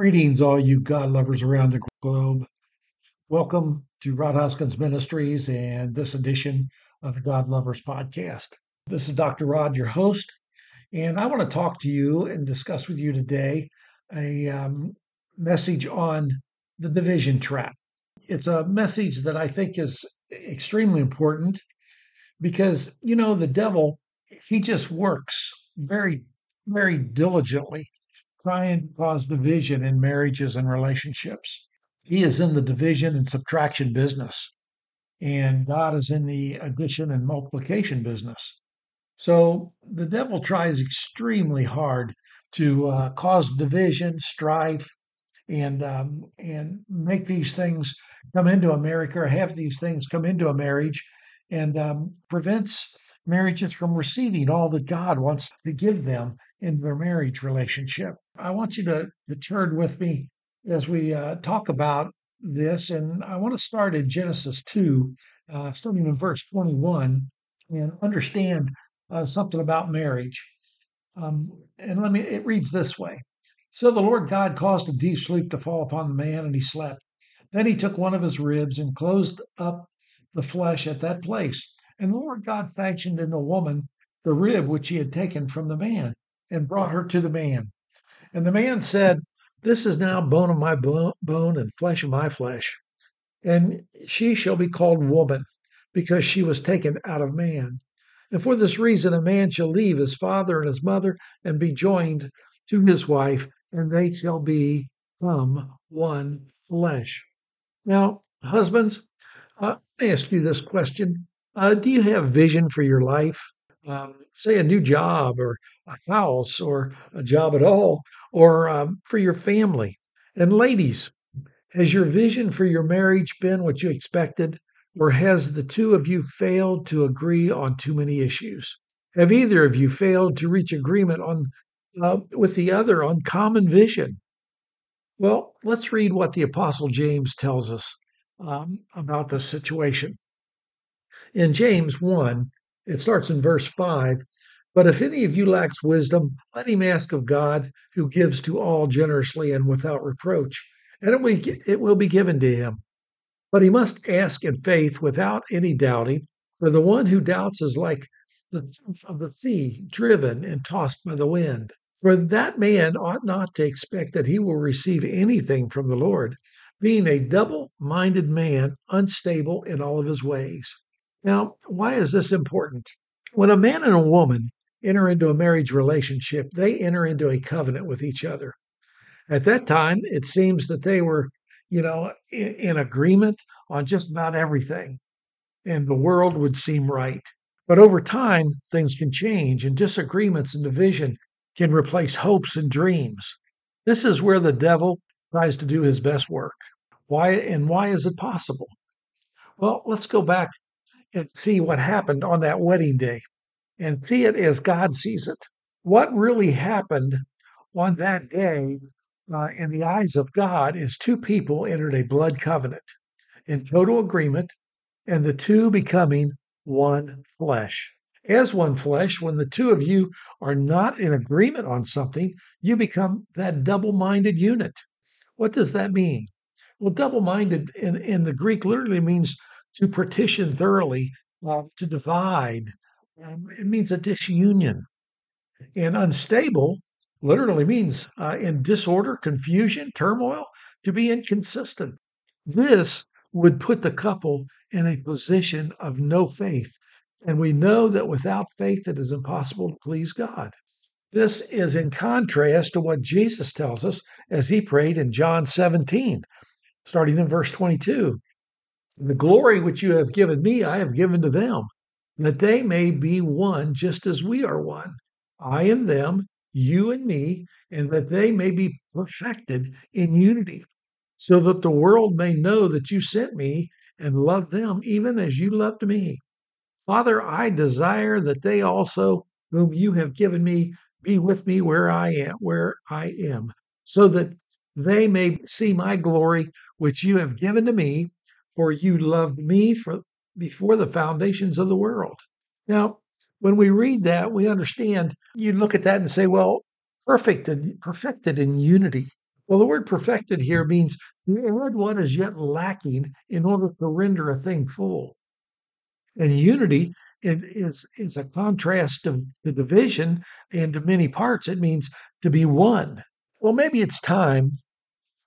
Greetings, all you God lovers around the globe. Welcome to Rod Hoskins Ministries and this edition of the God Lovers Podcast. This is Dr. Rod, your host, and I want to talk to you and discuss with you today a um, message on the division trap. It's a message that I think is extremely important because, you know, the devil, he just works very, very diligently trying to cause division in marriages and relationships. He is in the division and subtraction business, and God is in the addition and multiplication business. So the devil tries extremely hard to uh, cause division, strife, and um, and make these things come into America or have these things come into a marriage, and um, prevents marriages from receiving all that God wants to give them in their marriage relationship. I want you to, to turn with me as we uh, talk about this, and I want to start in Genesis 2, uh, starting in verse 21, and understand uh, something about marriage. Um, and let me, it reads this way So the Lord God caused a deep sleep to fall upon the man, and he slept. Then he took one of his ribs and closed up the flesh at that place. And the Lord God fashioned in the woman the rib which he had taken from the man and brought her to the man. And the man said, This is now bone of my bone and flesh of my flesh. And she shall be called woman, because she was taken out of man. And for this reason, a man shall leave his father and his mother and be joined to his wife, and they shall become one flesh. Now, husbands, uh, let me ask you this question uh, Do you have vision for your life? um, say a new job or a house or a job at all or um, for your family. And ladies, has your vision for your marriage been what you expected? Or has the two of you failed to agree on too many issues? Have either of you failed to reach agreement on uh, with the other on common vision? Well, let's read what the Apostle James tells us um, about this situation. In James 1, it starts in verse 5. But if any of you lacks wisdom, let him ask of God, who gives to all generously and without reproach, and it will, be given to him. But he must ask in faith without any doubting, for the one who doubts is like the of the sea, driven and tossed by the wind. For that man ought not to expect that he will receive anything from the Lord, being a double minded man, unstable in all of his ways. Now, why is this important? When a man and a woman enter into a marriage relationship, they enter into a covenant with each other. At that time, it seems that they were, you know, in, in agreement on just about everything, and the world would seem right. But over time, things can change, and disagreements and division can replace hopes and dreams. This is where the devil tries to do his best work. Why and why is it possible? Well, let's go back and see what happened on that wedding day and see it as God sees it. What really happened on that day uh, in the eyes of God is two people entered a blood covenant in total agreement, and the two becoming one flesh. As one flesh, when the two of you are not in agreement on something, you become that double minded unit. What does that mean? Well, double minded in, in the Greek literally means to partition thoroughly, uh, to divide. Um, it means a disunion. And unstable literally means uh, in disorder, confusion, turmoil, to be inconsistent. This would put the couple in a position of no faith. And we know that without faith, it is impossible to please God. This is in contrast to what Jesus tells us as he prayed in John 17, starting in verse 22. The glory which you have given me, I have given to them, that they may be one just as we are one. I and them, you and me, and that they may be perfected in unity, so that the world may know that you sent me and loved them even as you loved me. Father, I desire that they also, whom you have given me, be with me where I am, where I am, so that they may see my glory which you have given to me, for you loved me for, before the foundations of the world. Now, when we read that, we understand, you look at that and say, well, perfect and perfected in unity. Well, the word perfected here means add what is yet lacking in order to render a thing full. And unity is, is a contrast to, to division into many parts. It means to be one. Well, maybe it's time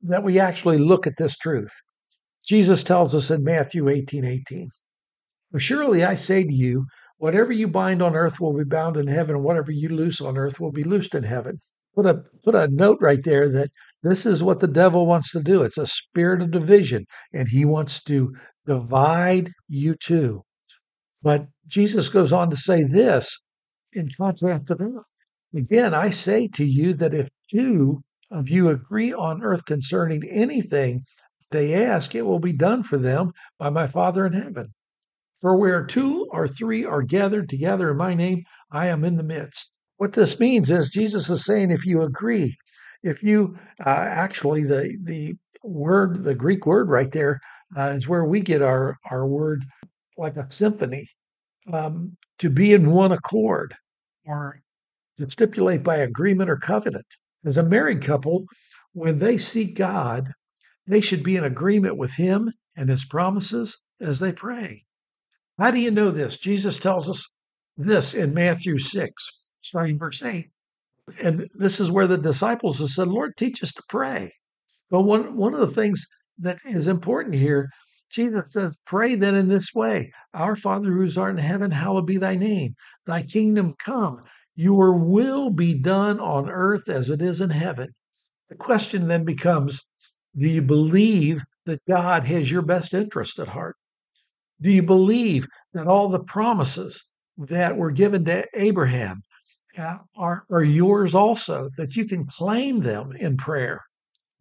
that we actually look at this truth. Jesus tells us in Matthew 18 18, Surely I say to you, whatever you bind on earth will be bound in heaven, and whatever you loose on earth will be loosed in heaven. Put a put a note right there that this is what the devil wants to do. It's a spirit of division, and he wants to divide you two. But Jesus goes on to say this in contrast to that. Again, I say to you that if two of you agree on earth concerning anything they ask, it will be done for them by my Father in heaven. For where two or three are gathered together in my name, I am in the midst. What this means is Jesus is saying if you agree, if you uh, actually the the word the Greek word right there uh, is where we get our our word like a symphony um, to be in one accord or to stipulate by agreement or covenant. As a married couple, when they seek God, they should be in agreement with Him and His promises as they pray. How do you know this? Jesus tells us this in Matthew 6, starting verse 8. And this is where the disciples have said, Lord, teach us to pray. But one, one of the things that is important here, Jesus says, Pray then in this way Our Father who art in heaven, hallowed be thy name. Thy kingdom come. Your will be done on earth as it is in heaven. The question then becomes Do you believe that God has your best interest at heart? Do you believe that all the promises that were given to Abraham uh, are, are yours also, that you can claim them in prayer?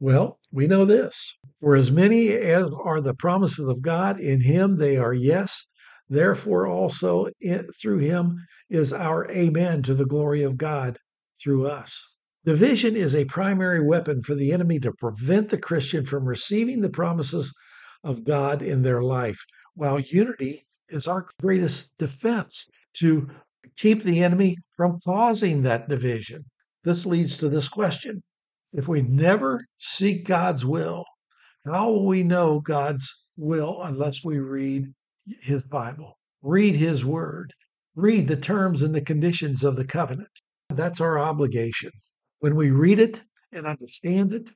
Well, we know this. For as many as are the promises of God, in him they are yes. Therefore, also it, through him is our amen to the glory of God through us. Division is a primary weapon for the enemy to prevent the Christian from receiving the promises of God in their life while unity is our greatest defense to keep the enemy from causing that division. This leads to this question If we never seek God's will, how will we know God's will unless we read His Bible, read His Word, read the terms and the conditions of the covenant? That's our obligation. When we read it and understand it,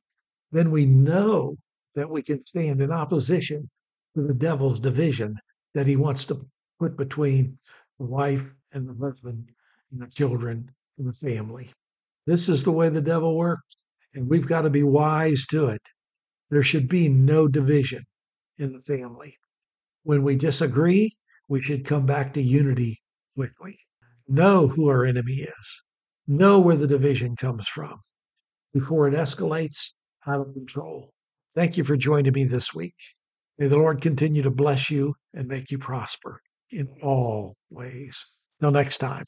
then we know that we can stand in opposition to the devil's division that he wants to put between the wife and the husband and the children and the family. This is the way the devil works, and we've got to be wise to it. There should be no division in the family. When we disagree, we should come back to unity quickly. Know who our enemy is know where the division comes from before it escalates out of control. Thank you for joining me this week. May the Lord continue to bless you and make you prosper in all ways. Till next time.